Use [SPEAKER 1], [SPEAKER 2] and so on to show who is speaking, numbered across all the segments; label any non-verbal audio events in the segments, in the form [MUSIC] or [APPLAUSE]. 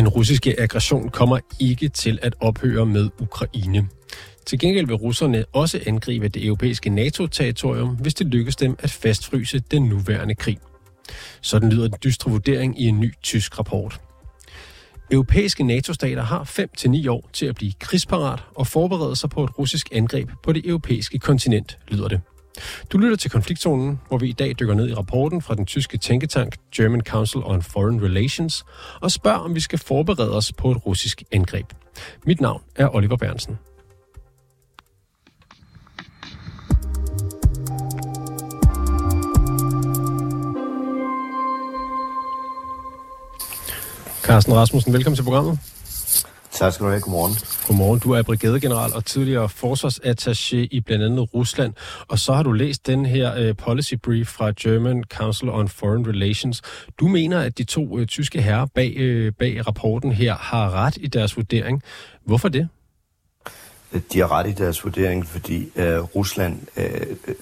[SPEAKER 1] Den russiske aggression kommer ikke til at ophøre med Ukraine. Til gengæld vil russerne også angribe det europæiske NATO-territorium, hvis det lykkes dem at fastfryse den nuværende krig. Sådan lyder den dystre vurdering i en ny tysk rapport. Europæiske NATO-stater har 5-9 år til at blive krigsparat og forberede sig på et russisk angreb på det europæiske kontinent, lyder det. Du lytter til konfliktzonen, hvor vi i dag dykker ned i rapporten fra den tyske tænketank German Council on Foreign Relations og spørger, om vi skal forberede os på et russisk angreb. Mit navn er Oliver Bernsen. Carsten Rasmussen, velkommen til programmet.
[SPEAKER 2] Tak skal du have. Godmorgen.
[SPEAKER 1] Godmorgen. Du er brigadegeneral og tidligere forsvarsattaché i blandt andet Rusland. Og så har du læst den her uh, policy brief fra German Council on Foreign Relations. Du mener, at de to uh, tyske herrer bag, uh, bag rapporten her har ret i deres vurdering. Hvorfor det?
[SPEAKER 2] De har ret i deres vurdering, fordi uh, Rusland, uh,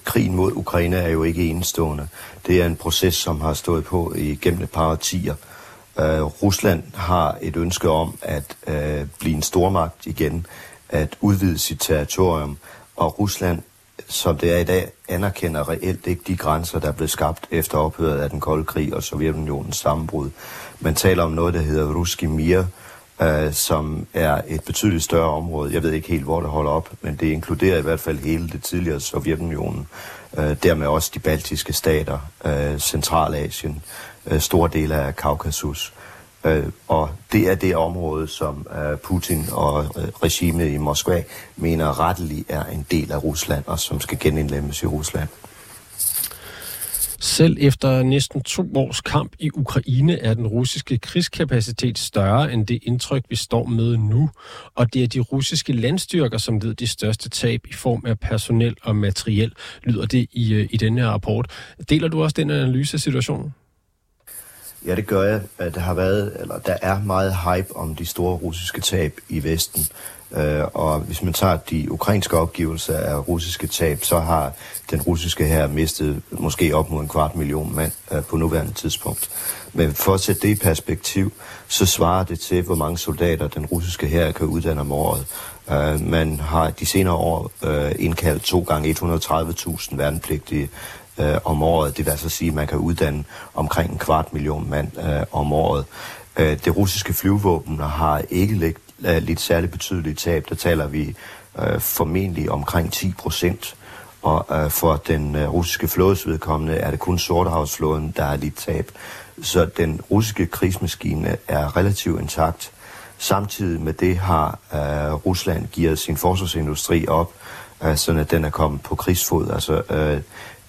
[SPEAKER 2] krigen mod Ukraine er jo ikke enestående. Det er en proces, som har stået på igennem et par årtier. Øh, Rusland har et ønske om at øh, blive en stormagt igen, at udvide sit territorium, og Rusland, som det er i dag, anerkender reelt ikke de grænser, der blev skabt efter ophøret af den kolde krig og Sovjetunionens sammenbrud. Man taler om noget, der hedder Ruski Mir, øh, som er et betydeligt større område. Jeg ved ikke helt, hvor det holder op, men det inkluderer i hvert fald hele det tidligere Sovjetunionen. øh, dermed også de baltiske stater, øh, Centralasien, øh, store dele af Kaukasus. Øh, og det er det område, som øh, Putin og øh, regimet i Moskva mener rettelig er en del af Rusland, og som skal genindlemmes i Rusland.
[SPEAKER 1] Selv efter næsten to års kamp i Ukraine er den russiske krigskapacitet større end det indtryk, vi står med nu. Og det er de russiske landstyrker, som led de største tab i form af personel og materiel, lyder det i, øh, i denne her rapport. Deler du også den analyse af situationen?
[SPEAKER 2] Ja, det gør jeg. Der har været, eller der er meget hype om de store russiske tab i Vesten. Øh, og hvis man tager de ukrainske opgivelser af russiske tab, så har den russiske her mistet måske op mod en kvart million mand øh, på nuværende tidspunkt. Men for at sætte det i perspektiv, så svarer det til, hvor mange soldater den russiske her kan uddanne om året. Øh, man har de senere år øh, indkaldt to gange 130.000 værnepligtige øh, om året. Det vil altså sige, at man kan uddanne omkring en kvart million mand øh, om året. Øh, det russiske flyvåben har ikke lidt, øh, lidt særligt betydeligt tab. Der taler vi øh, formentlig omkring 10 procent. Og øh, for den øh, russiske flådes vedkommende er det kun Sortehavsflåden, der er lidt tab. Så den russiske krigsmaskine er relativt intakt. Samtidig med det har øh, Rusland givet sin forsvarsindustri op, øh, sådan at den er kommet på krigsfod. Altså, øh,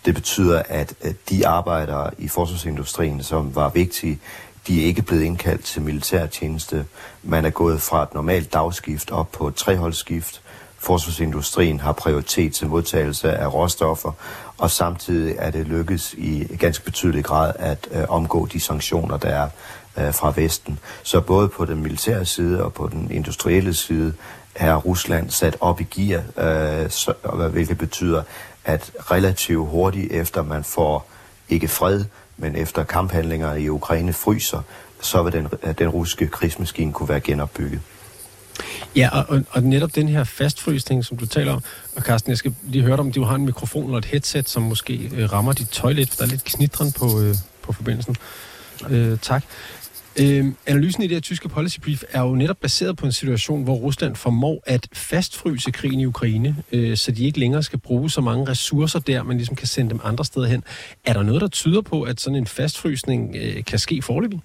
[SPEAKER 2] det betyder, at, de arbejdere i forsvarsindustrien, som var vigtige, de er ikke blevet indkaldt til militærtjeneste. Man er gået fra et normalt dagskift op på et treholdsskift. Forsvarsindustrien har prioritet til modtagelse af råstoffer, og samtidig er det lykkedes i ganske betydelig grad at øh, omgå de sanktioner, der er øh, fra Vesten. Så både på den militære side og på den industrielle side er Rusland sat op i gear, øh, så, hvilket betyder, at relativt hurtigt efter man får ikke fred, men efter kamphandlinger i Ukraine fryser, så vil den, den russiske krigsmaskine kunne være genopbygget.
[SPEAKER 1] Ja, og, og netop den her fastfrysning, som du taler om, og Carsten, jeg skal lige høre dig, om du har en mikrofon eller et headset, som måske øh, rammer dit tøj lidt, for der er lidt knitren på, øh, på forbindelsen. Øh, tak. Øh, analysen i det her tyske policy brief er jo netop baseret på en situation, hvor Rusland formår at fastfryse krigen i Ukraine, øh, så de ikke længere skal bruge så mange ressourcer der, men ligesom kan sende dem andre steder hen. Er der noget, der tyder på, at sådan en fastfrysning øh, kan ske forløbig?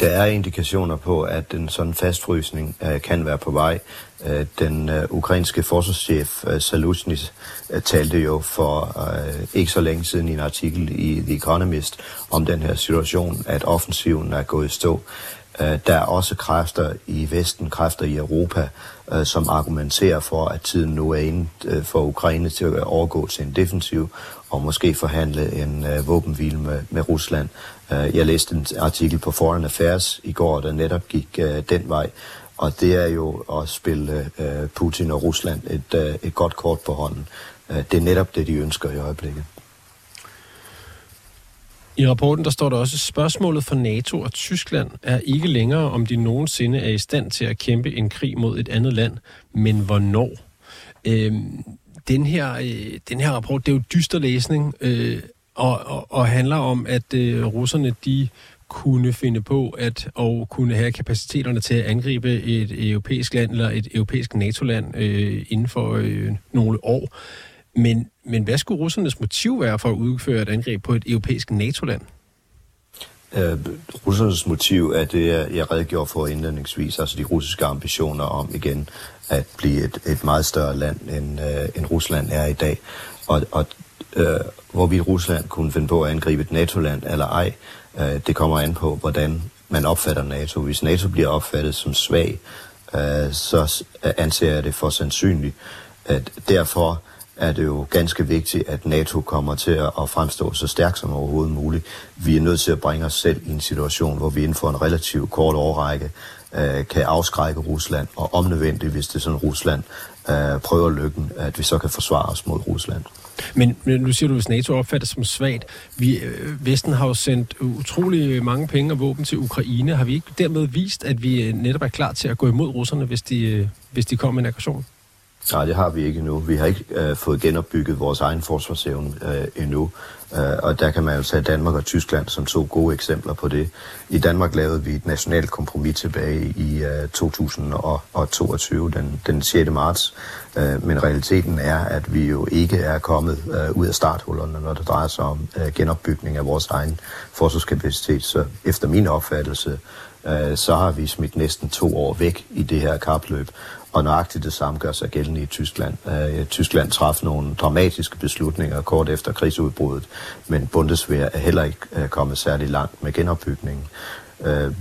[SPEAKER 2] Der er indikationer på, at en sådan fastfrysning øh, kan være på vej. Øh, den øh, ukrainske forsvarschef øh, Saluzny øh, talte jo for øh, ikke så længe siden i en artikel i The Economist om den her situation, at offensiven er gået i stå. Øh, der er også kræfter i Vesten, kræfter i Europa, øh, som argumenterer for, at tiden nu er inde øh, for Ukraine til at overgå til en defensiv og måske forhandle en øh, våbenhvile med, med Rusland. Øh, jeg læste en artikel på Foreign Affairs i går, der netop gik øh, den vej, og det er jo at spille øh, Putin og Rusland et, et godt kort på hånden. Det er netop det, de ønsker i øjeblikket.
[SPEAKER 1] I rapporten der står der også, spørgsmålet for NATO og Tyskland er ikke længere, om de nogensinde er i stand til at kæmpe en krig mod et andet land, men hvornår. Øhm, den, her, øh, den her rapport, det er jo dyster læsning, øh, og, og, og handler om, at øh, russerne de kunne finde på at og kunne have kapaciteterne til at angribe et europæisk land eller et europæisk NATO-land øh, inden for øh, nogle år. Men, men hvad skulle russernes motiv være for at udføre et angreb på et europæisk NATO-land?
[SPEAKER 2] Øh, russernes motiv er det, jeg redegjorde for indledningsvis, altså de russiske ambitioner om igen at blive et, et meget større land, end, øh, end Rusland er i dag. Og, og øh, hvorvidt Rusland kunne finde på at angribe et NATO-land eller ej, øh, det kommer an på, hvordan man opfatter NATO. Hvis NATO bliver opfattet som svag, øh, så øh, anser jeg det for sandsynligt, at derfor er det jo ganske vigtigt, at NATO kommer til at fremstå så stærkt som overhovedet muligt. Vi er nødt til at bringe os selv i en situation, hvor vi inden for en relativt kort årrække øh, kan afskrække Rusland, og omnødvendigt, hvis det er sådan Rusland øh, prøver lykken, at vi så kan forsvare os mod Rusland.
[SPEAKER 1] Men, men nu siger du, hvis NATO opfattes som svagt. Vi, øh, Vesten har jo sendt utrolig mange penge og våben til Ukraine. Har vi ikke dermed vist, at vi øh, netop er klar til at gå imod russerne, hvis de, øh, hvis de kommer med en aggression?
[SPEAKER 2] Nej, det har vi ikke endnu. Vi har ikke øh, fået genopbygget vores egen forsvarsevne øh, endnu. Øh, og der kan man jo tage Danmark og Tyskland som to gode eksempler på det. I Danmark lavede vi et nationalt kompromis tilbage i øh, 2022, den, den 6. marts. Øh, men realiteten er, at vi jo ikke er kommet øh, ud af starthullerne, når det drejer sig om genopbygning af vores egen forsvarskapacitet. Så efter min opfattelse, så har vi smidt næsten to år væk i det her kapløb. Og nøjagtigt det samme gør sig gældende i Tyskland. Øh, Tyskland træffede nogle dramatiske beslutninger kort efter krigsudbruddet, men Bundeswehr er heller ikke øh, kommet særlig langt med genopbygningen. Øh,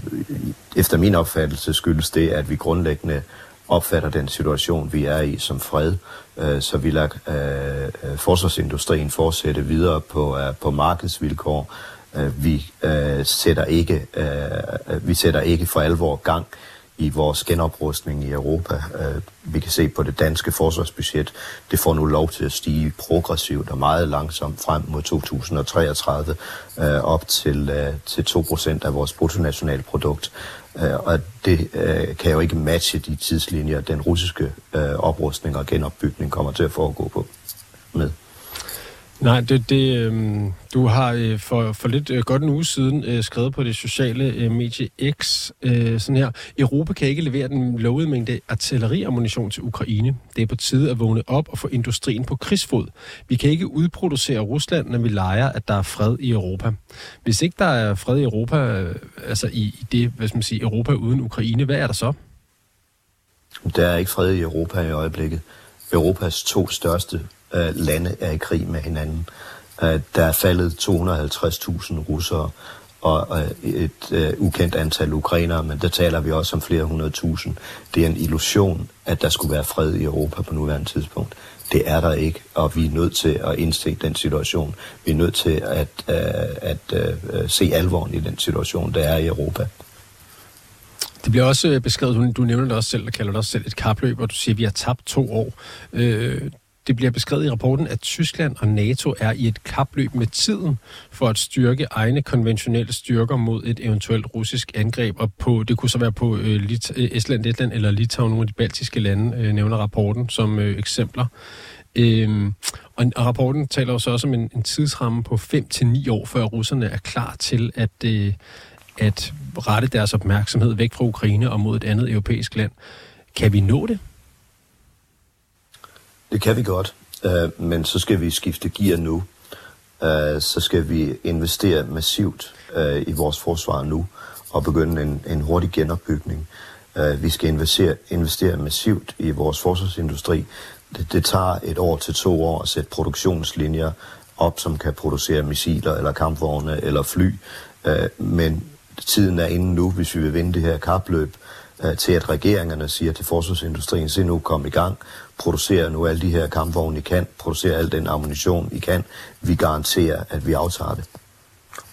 [SPEAKER 2] efter min opfattelse skyldes det, at vi grundlæggende opfatter den situation, vi er i som fred, øh, så vi lader uh, forsvarsindustrien fortsætte videre på, på markedsvilkår. Vi, sætter ikke, uh, vi sætter ikke for alvor gang i vores genoprustning i Europa. Øh, vi kan se på det danske forsvarsbudget. Det får nu lov til at stige progressivt og meget langsomt frem mod 2033 øh, op til, øh, til 2% af vores bruttonationalprodukt. Og det kan jo ikke matche de tidslinjer, den russiske oprustning og genopbygning kommer til at foregå på med.
[SPEAKER 1] Nej, det, det, øh, du har øh, for, for lidt øh, godt en uge siden øh, skrevet på det sociale øh, medie X øh, sådan her. Europa kan ikke levere den lovede mængde artilleriammunition til Ukraine. Det er på tide at vågne op og få industrien på krigsfod. Vi kan ikke udproducere Rusland, når vi leger, at der er fred i Europa. Hvis ikke der er fred i Europa, øh, altså i, i det, hvad skal man sige, Europa uden Ukraine, hvad er der så?
[SPEAKER 2] Der er ikke fred i Europa i øjeblikket. Europas to største øh, lande er i krig med hinanden. Øh, der er faldet 250.000 russere og øh, et øh, ukendt antal ukrainere, men der taler vi også om flere hundrede tusind. Det er en illusion, at der skulle være fred i Europa på nuværende tidspunkt. Det er der ikke, og vi er nødt til at indse den situation. Vi er nødt til at, øh, at øh, se alvoren i den situation, der er i Europa.
[SPEAKER 1] Det bliver også beskrevet, du nævner det også selv, og kalder det også selv et kapløb, og du siger, at vi har tabt to år. Øh, det bliver beskrevet i rapporten, at Tyskland og NATO er i et kapløb med tiden for at styrke egne konventionelle styrker mod et eventuelt russisk angreb. Og på, det kunne så være på øh, Lit- øh, Estland, Letland eller Litauen, nogle af de baltiske lande, øh, nævner rapporten som øh, eksempler. Øhm, og, og rapporten taler jo så også om en, en tidsramme på 5-9 år, før russerne er klar til at, øh, at rette deres opmærksomhed væk fra Ukraine og mod et andet europæisk land. Kan vi nå det?
[SPEAKER 2] Det kan vi godt, øh, men så skal vi skifte gear nu. Øh, så skal vi investere massivt øh, i vores forsvar nu og begynde en, en hurtig genopbygning. Øh, vi skal investere, investere massivt i vores forsvarsindustri. Det, det tager et år til to år at sætte produktionslinjer op, som kan producere missiler eller kampvogne eller fly. Øh, men tiden er inde nu, hvis vi vil vinde det her kapløb, øh, til at regeringerne siger til forsvarsindustrien, se nu kom i gang, producere nu alle de her kampvogne, I kan, producere al den ammunition, I kan. Vi garanterer, at vi aftager det.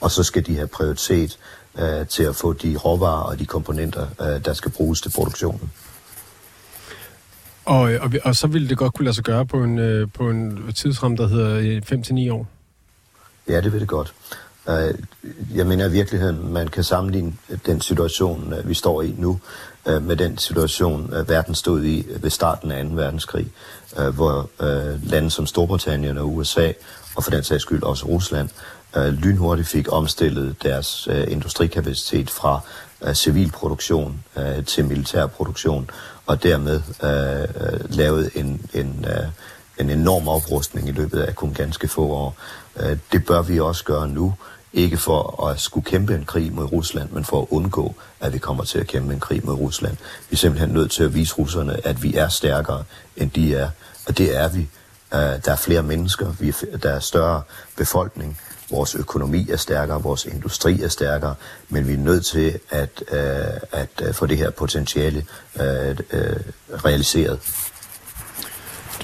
[SPEAKER 2] Og så skal de have prioritet øh, til at få de råvarer og de komponenter, øh, der skal bruges til produktionen.
[SPEAKER 1] Og, og, og så ville det godt kunne lade sig gøre på en, øh, på en tidsram, der hedder 5-9 øh, år?
[SPEAKER 2] Ja, det vil det godt. Øh, jeg mener i virkeligheden, man kan sammenligne den situation, øh, vi står i nu, øh, med den situation, øh, verden stod i ved starten af 2. verdenskrig, hvor lande som Storbritannien og USA, og for den sags skyld også Rusland, lynhurtigt fik omstillet deres industrikapacitet fra civil produktion til militær produktion, og dermed lavet en, en, en enorm oprustning i løbet af kun ganske få år. Det bør vi også gøre nu, ikke for at skulle kæmpe en krig mod Rusland, men for at undgå, at vi kommer til at kæmpe en krig mod Rusland. Vi er simpelthen nødt til at vise russerne, at vi er stærkere, end de er. Og det er vi. Øh, der er flere mennesker, vi er, der er større befolkning, vores økonomi er stærkere, vores industri er stærkere, men vi er nødt til at, øh, at øh, få det her potentiale realiseret.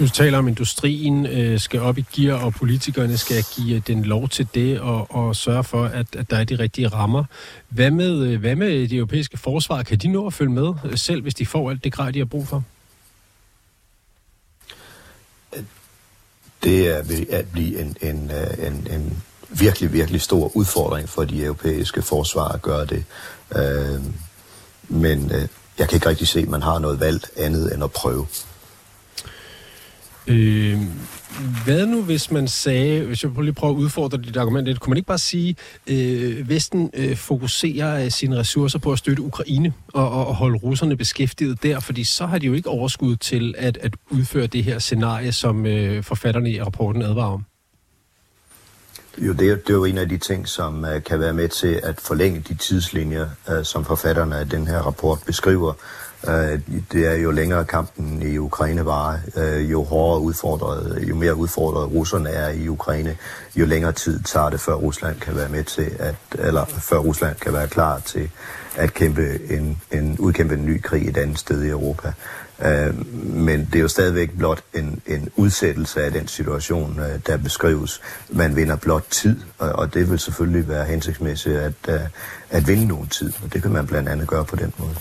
[SPEAKER 1] Du taler om, at industrien øh, skal op i gear, og politikerne skal give øh, den lov til det og, og sørge for, at, at der er de rigtige rammer. Hvad med, øh, hvad med det europæiske forsvar? Kan de nå at følge med, øh, selv hvis de får alt det grej, de har brug for?
[SPEAKER 2] Det er ved at blive en, en, en, en virkelig, virkelig stor udfordring for de europæiske forsvar at gøre det. Øh, men øh, jeg kan ikke rigtig se, at man har noget valgt andet end at prøve.
[SPEAKER 1] Øh, hvad nu, hvis man sagde, hvis jeg lige prøver at udfordre dit argument lidt, kunne man ikke bare sige, øh, Vesten øh, fokuserer øh, sine ressourcer på at støtte Ukraine og, og, og holde russerne beskæftiget der, fordi så har de jo ikke overskud til at, at udføre det her scenarie, som øh, forfatterne i rapporten advarer om.
[SPEAKER 2] Jo, det er, det er jo en af de ting, som uh, kan være med til at forlænge de tidslinjer, uh, som forfatterne af den her rapport beskriver. Uh, det er jo længere kampen i Ukraine var, uh, øh, jo hårdere udfordret, jo mere udfordret russerne er i Ukraine, jo længere tid tager det, før Rusland kan være med til at, eller før Rusland kan være klar til at kæmpe en, en, udkæmpe en ny krig et andet sted i Europa. Øh, men det er jo stadigvæk blot en, en udsættelse af den situation, der beskrives. Man vinder blot tid, og, og det vil selvfølgelig være hensigtsmæssigt at, at vinde nogen tid, og det kan man blandt andet gøre på den måde.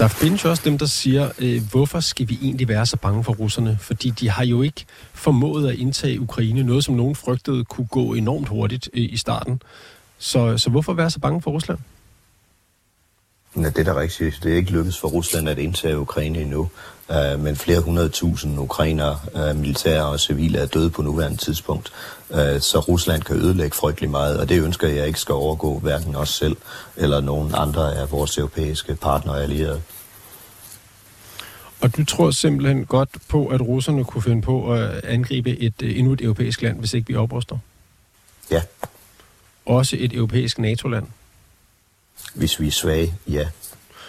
[SPEAKER 1] Der findes jo også dem, der siger, øh, hvorfor skal vi egentlig være så bange for russerne? Fordi de har jo ikke formået at indtage Ukraine, noget som nogen frygtede kunne gå enormt hurtigt øh, i starten. Så, så hvorfor være så bange for Rusland?
[SPEAKER 2] Ja, det er da rigtigt. Det er ikke lykkedes for Rusland at indtage Ukraine endnu, uh, men flere hundredtusind ukrainere, uh, militære og civile, er døde på nuværende tidspunkt. Uh, så Rusland kan ødelægge frygtelig meget, og det ønsker jeg ikke skal overgå hverken os selv eller nogen andre af vores europæiske partnere og allierede.
[SPEAKER 1] Og du tror simpelthen godt på, at russerne kunne finde på at angribe et endnu et europæisk land, hvis ikke vi opruster?
[SPEAKER 2] Ja.
[SPEAKER 1] Også et europæisk NATO-land?
[SPEAKER 2] Hvis vi er svage, ja.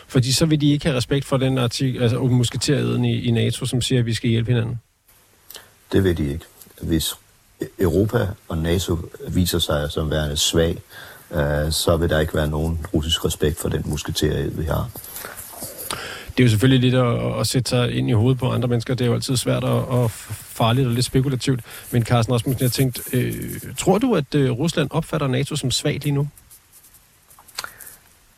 [SPEAKER 1] Fordi så vil de ikke have respekt for den artikel, altså musketeriet i, i NATO, som siger, at vi skal hjælpe hinanden?
[SPEAKER 2] Det vil de ikke. Hvis Europa og NATO viser sig som værende svag, øh, så vil der ikke være nogen russisk respekt for den musketeriet, vi har.
[SPEAKER 1] Det er jo selvfølgelig lidt at, at sætte sig ind i hovedet på andre mennesker. Det er jo altid svært og, og farligt og lidt spekulativt. Men Carsten Rasmussen, jeg tænkt, øh, tror du, at øh, Rusland opfatter NATO som svagt lige nu?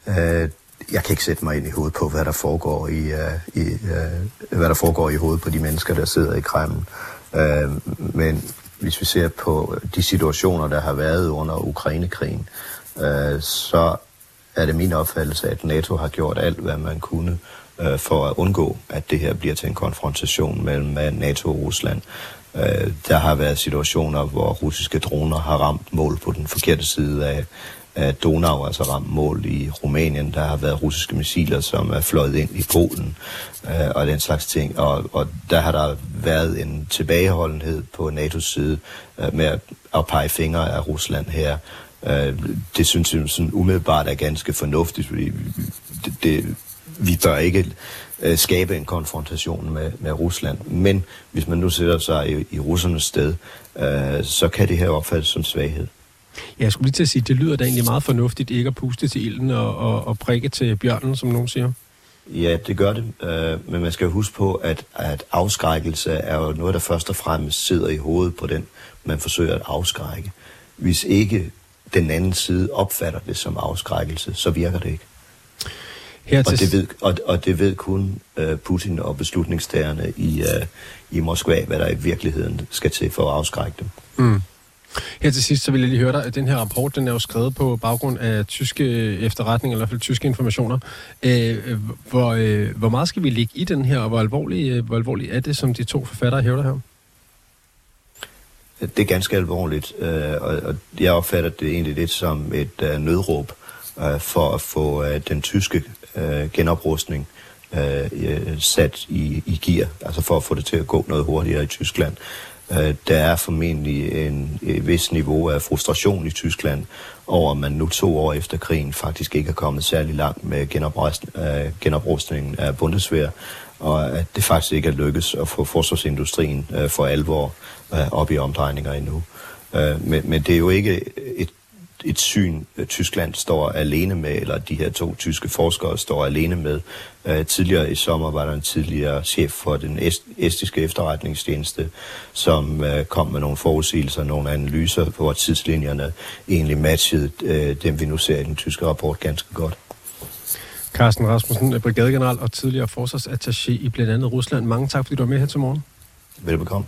[SPEAKER 2] Øh, jeg kan ikke sætte mig ind i hovedet på, hvad der foregår i, øh, i øh, hvad der foregår i hovedet på de mennesker, der sidder i Kreml. Øh, men hvis vi ser på de situationer, der har været under Ukrainekrigen, så er det min opfattelse, at NATO har gjort alt, hvad man kunne for at undgå, at det her bliver til en konfrontation mellem NATO og Rusland. Der har været situationer, hvor russiske droner har ramt mål på den forkerte side af, af Donau, altså ramt mål i Rumænien. Der har været russiske missiler, som er fløjet ind i Polen øh, og den slags ting. Og, og der har der været en tilbageholdenhed på NATO's side øh, med at, at pege fingre af Rusland her. Øh, det synes jeg sådan umiddelbart er ganske fornuftigt, fordi det, det, vi bør ikke øh, skabe en konfrontation med, med Rusland. Men hvis man nu sætter sig i, i russernes sted, øh, så kan det her opfattes som svaghed.
[SPEAKER 1] Ja, jeg skulle lige til at sige, det lyder da egentlig meget fornuftigt ikke at puste til ilden og, og, og prikke til bjørnen, som nogen siger.
[SPEAKER 2] Ja, det gør det, øh, men man skal huske på, at, at afskrækkelse er jo noget, der først og fremmest sidder i hovedet på den, man forsøger at afskrække. Hvis ikke den anden side opfatter det som afskrækkelse, så virker det ikke. Her til... og, det ved, og, og det ved kun uh, Putin og beslutningstagerne i, uh, i Moskva, hvad der i virkeligheden skal til for at afskrække dem. Mm.
[SPEAKER 1] Her til sidst, så vil jeg lige høre dig, at den her rapport, den er jo skrevet på baggrund af tyske øh, efterretninger, eller i hvert fald tyske informationer. Øh, øh, hvor, øh, hvor meget skal vi ligge i den her, og hvor alvorlig, øh, hvor alvorlig er det, som de to forfattere hævder her?
[SPEAKER 2] Det er ganske alvorligt, øh, og jeg opfatter det egentlig lidt som et øh, nødråb øh, for at få øh, den tyske genoprustning sat i, i gear, altså for at få det til at gå noget hurtigere i Tyskland. Øh, der er formentlig en, et vis niveau af frustration i Tyskland over, at man nu to år efter krigen faktisk ikke er kommet særlig langt med øh, genoprustningen af Bundeswehr, og at det faktisk ikke er lykkedes at få forsvarsindustrien øh, for alvor øh, op i omdrejninger endnu. Øh, men, men det er jo ikke et, et syn, øh, Tyskland står alene med, eller de her to tyske forskere står alene med. Øh, tidligere i sommer var der en tidligere chef for den est- estiske efterretningstjeneste, som øh, kom med nogle forudsigelser, nogle analyser, hvor tidslinjerne egentlig matchede øh, dem, vi nu ser i den tyske rapport ganske godt.
[SPEAKER 1] Carsten Rasmussen, brigadegeneral og tidligere forsvarsattaché i blandt andet Rusland. Mange tak, fordi du var med her til morgen.
[SPEAKER 2] Velbekomme.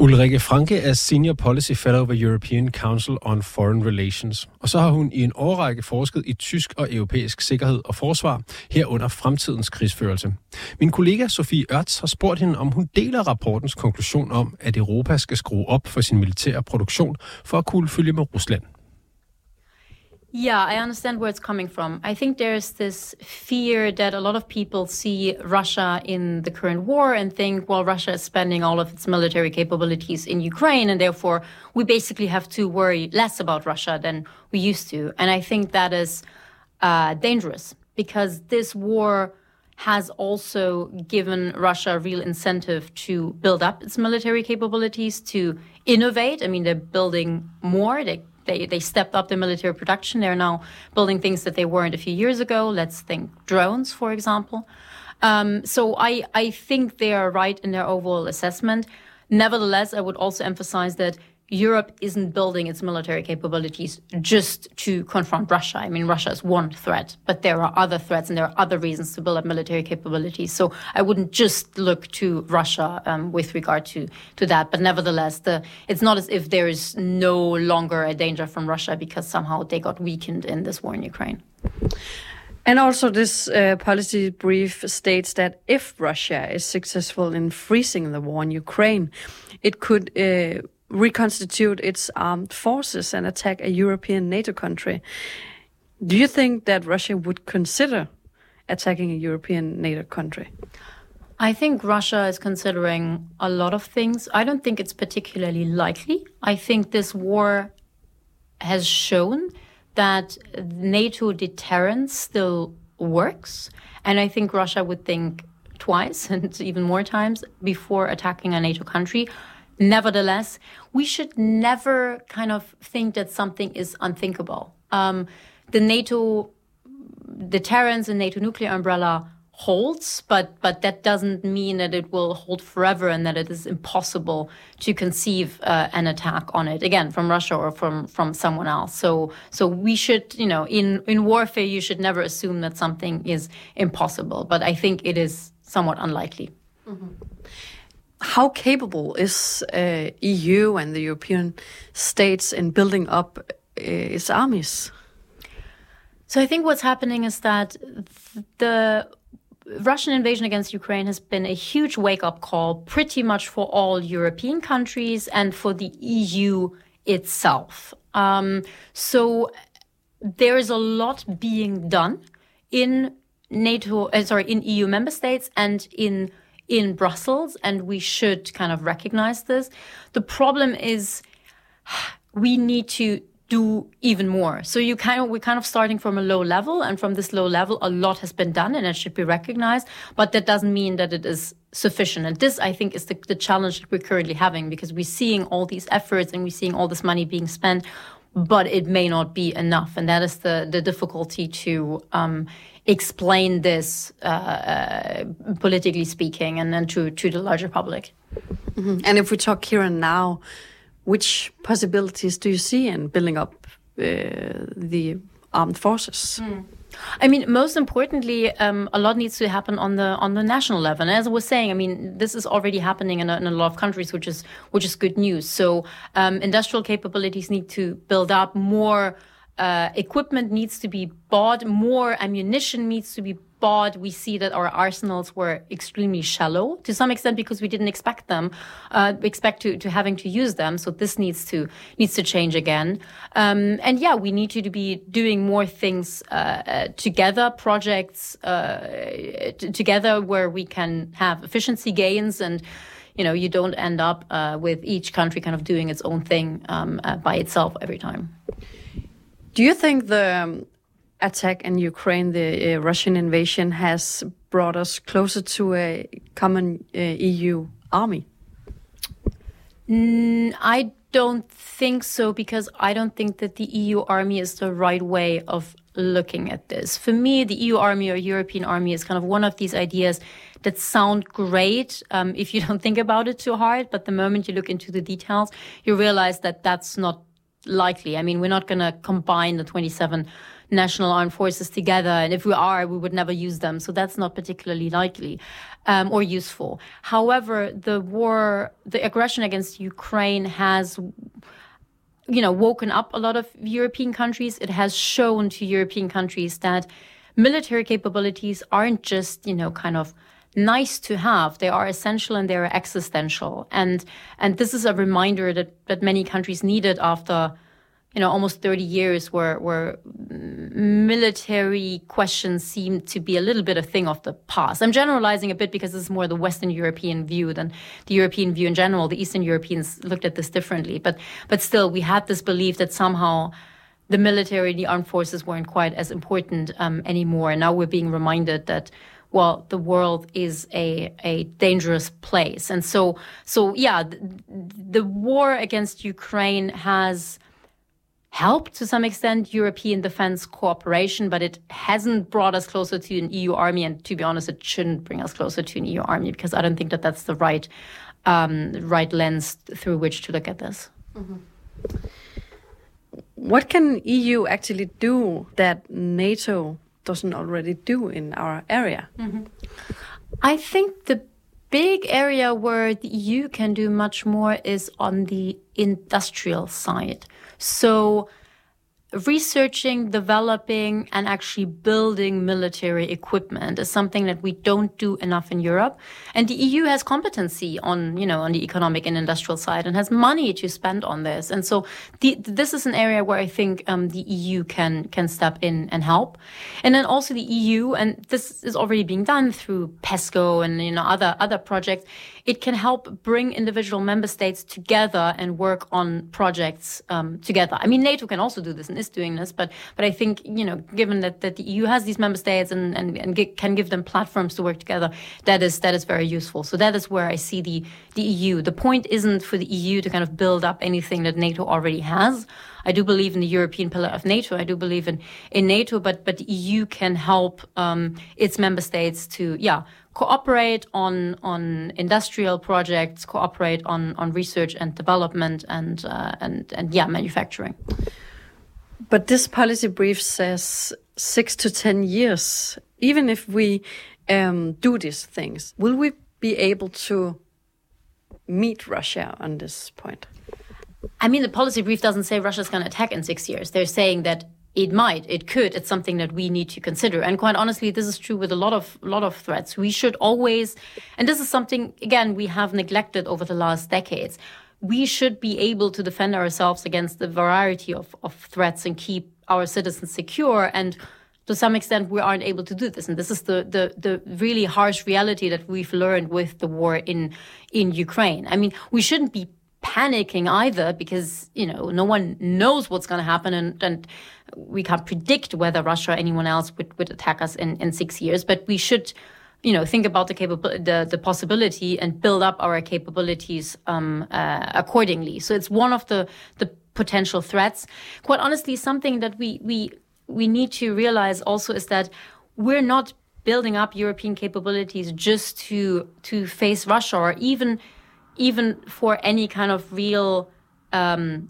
[SPEAKER 1] Ulrike Franke er Senior Policy Fellow ved European Council on Foreign Relations. Og så har hun i en årrække forsket i tysk og europæisk sikkerhed og forsvar, herunder fremtidens krigsførelse. Min kollega Sofie Ørts har spurgt hende, om hun deler rapportens konklusion om, at Europa skal skrue op for sin militære produktion for at kunne følge med Rusland.
[SPEAKER 3] Yeah, I understand where it's coming from. I think there's this fear that a lot of people see Russia in the current war and think, well, Russia is spending all of its military capabilities in Ukraine, and therefore we basically have to worry less about Russia than we used to. And I think that is uh, dangerous because this war has also given Russia a real incentive to build up its military capabilities, to innovate. I mean, they're building more. They they, they stepped up the military production. They're now building things that they weren't a few years ago. Let's think drones, for example. Um, so I, I think they are right in their overall assessment. Nevertheless, I would also emphasize that Europe isn't building its military capabilities just to confront Russia. I mean, Russia is one threat, but there are other threats and there are other reasons to build up military capabilities. So I wouldn't just look to Russia um, with regard to, to that. But nevertheless, the, it's not as if there is no longer a danger from Russia because somehow they got weakened in this war in Ukraine.
[SPEAKER 4] And also, this uh, policy brief states that if Russia is successful in freezing the war in Ukraine, it could uh, reconstitute its armed forces and attack a European NATO country. Do you think that Russia would consider attacking a European NATO country?
[SPEAKER 3] I think Russia is considering a lot of things. I don't think it's particularly likely. I think this war has shown that NATO deterrence still works. And I think Russia would think twice [LAUGHS] and even more times before attacking a NATO country. Nevertheless, we should never kind of think that something is unthinkable. Um, the NATO deterrence and NATO nuclear umbrella holds, but but that doesn't mean that it will hold forever and that it is impossible to conceive uh, an attack on it again from Russia or from from someone else. So so we should you know in in warfare you should never assume that something is impossible, but I think it is somewhat unlikely. Mm-hmm
[SPEAKER 4] how capable is uh, EU and the European states in building up uh, its armies?
[SPEAKER 3] So I think what's happening is that the Russian invasion against Ukraine has been a huge wake up call, pretty much for all European countries and for the EU itself. Um, so there is a lot being done in NATO, uh, sorry, in EU member states and in in Brussels, and we should kind of recognize this. The problem is we need to do even more. So you kind of we're kind of starting from a low level, and from this low level, a lot has been done, and it should be recognized. But that doesn't mean that it is sufficient. And this, I think, is the, the challenge that we're currently having because we're seeing all these efforts and we're seeing all this money being spent, but it may not be enough, and that is the the difficulty to. Um, explain this uh, uh, politically speaking and then to, to the larger public.
[SPEAKER 4] Mm-hmm. And if we talk here and now, which possibilities do you see in building up uh, the armed forces? Mm.
[SPEAKER 3] I mean, most importantly, um, a lot needs to happen on the on the national level. And as I was saying, I mean, this is already happening in a, in a lot of countries, which is which is good news. So um, industrial capabilities need to build up more. Uh, equipment needs to be bought, more ammunition needs to be bought, we see that our arsenals were extremely shallow to some extent because we didn't expect them, uh, expect to, to having to use them. So this needs to needs to change again. Um, and yeah, we need to, be doing more things uh, uh, together, projects uh, t- together where we can have efficiency gains and you know you don't end up uh, with each country kind of doing its own thing um, uh, by itself every time.
[SPEAKER 4] Do you think the um, attack in Ukraine, the uh, Russian invasion, has brought us closer to a common uh, EU army?
[SPEAKER 3] Mm, I don't think so because I don't think that the EU army is the right way of looking at this. For me, the EU army or European army is kind of one of these ideas that sound great um, if you [LAUGHS] don't think about it too hard. But the moment you look into the details, you realize that that's not likely. I mean, we're not going to combine the 27 national armed forces together. And if we are, we would never use them. So that's not particularly likely um, or useful. However, the war, the aggression against Ukraine has you know, woken up a lot of European countries. It has shown to European countries that military capabilities aren't just, you know, kind of nice to have. They are essential and they are existential. And and this is a reminder that that many countries needed after you know, almost 30 years where, where military questions seem to be a little bit a thing of the past. I'm generalizing a bit because this is more the Western European view than the European view in general. The Eastern Europeans looked at this differently, but, but still we had this belief that somehow the military, the armed forces weren't quite as important um, anymore. And now we're being reminded that well, the world is a, a dangerous place. And so, so yeah, the, the war against Ukraine has helped to some extent European defense cooperation, but it hasn't brought us closer to an EU army. And to be honest, it shouldn't bring us closer to an EU army because I don't think that that's the right um, right lens through which to look at this. Mm-hmm.
[SPEAKER 4] What can EU actually do that NATO doesn't already do in our area?
[SPEAKER 3] Mm-hmm. I think the big area where the EU can do much more is on the industrial side. So researching, developing, and actually building military equipment is something that we don't do enough in Europe. And the EU has competency on, you know, on the economic and industrial side and has money to spend on this. And so the, this is an area where I think um, the EU can can step in and help. And then also the EU, and this is already being done through PESCO and you know other other projects it can help bring individual member states together and work on projects um, together. I mean, NATO can also do this and is doing this, but but I think you know, given that, that the EU has these member states and and, and get, can give them platforms to work together, that is that is very useful. So that is where I see the the EU. The point isn't for the EU to kind of build up anything that NATO already has. I do believe in the European pillar of NATO. I do believe in in NATO, but but the EU can help um, its member states to yeah cooperate on on industrial projects, cooperate on on research and development, and uh, and and yeah, manufacturing.
[SPEAKER 4] But this policy brief says six to ten years. Even if we um, do these things, will we be able to meet Russia on this point?
[SPEAKER 3] I mean, the policy brief doesn't say Russia's going to attack in six years. They're saying that it might, it could. It's something that we need to consider. And quite honestly, this is true with a lot of lot of threats. We should always, and this is something again we have neglected over the last decades. We should be able to defend ourselves against the variety of, of threats and keep our citizens secure. And to some extent, we aren't able to do this. And this is the, the, the really harsh reality that we've learned with the war in, in Ukraine. I mean, we shouldn't be panicking either because, you know, no one knows what's going to happen and, and we can't predict whether Russia or anyone else would, would attack us in, in six years, but we should, you know, think about the capability, the, the possibility and build up our capabilities um, uh, accordingly. So it's one of the the potential threats. Quite honestly, something that we we we need to realize also is that we're not building up European capabilities just to to face Russia or even even for any kind of real um,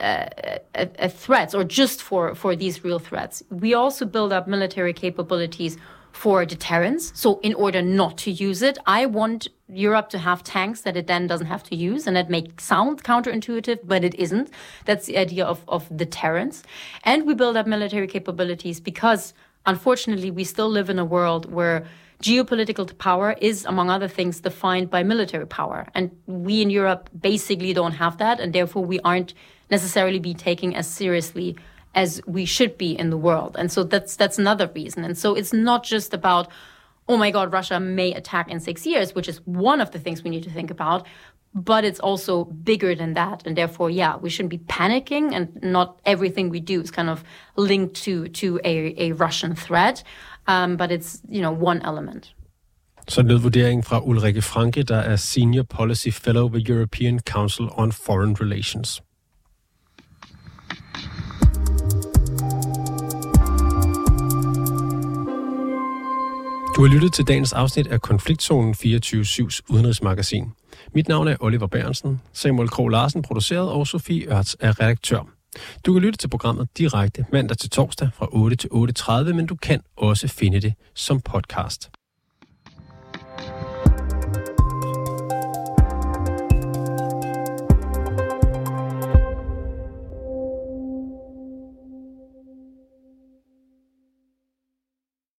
[SPEAKER 3] uh, threats or just for, for these real threats. We also build up military capabilities for deterrence. So in order not to use it, I want Europe to have tanks that it then doesn't have to use. And that may sound counterintuitive, but it isn't. That's the idea of, of deterrence. And we build up military capabilities because unfortunately we still live in a world where geopolitical power is, among other things, defined by military power. And we in Europe basically don't have that. And therefore we aren't necessarily be taken as seriously as we should be in the world. And so that's that's another reason. And so it's not just about oh my god Russia may attack in 6 years, which is one of the things we need to think about, but it's also bigger than that and therefore yeah, we shouldn't be panicking and not everything we do is kind of linked to to a a Russian threat. Um, but it's, you know, one element.
[SPEAKER 1] Så lød vurderingen fra Ulrike Franke, der er Senior Policy Fellow ved European Council on Foreign Relations. Du har lyttet til dagens afsnit af Konfliktzonen 24-7's udenrigsmagasin. Mit navn er Oliver Bærensen, Samuel Krog Larsen produceret og Sofie Ørts er redaktør. Du kan lytte til programmet direkte mandag til torsdag fra 8 til 8.30, men du kan også finde det som podcast.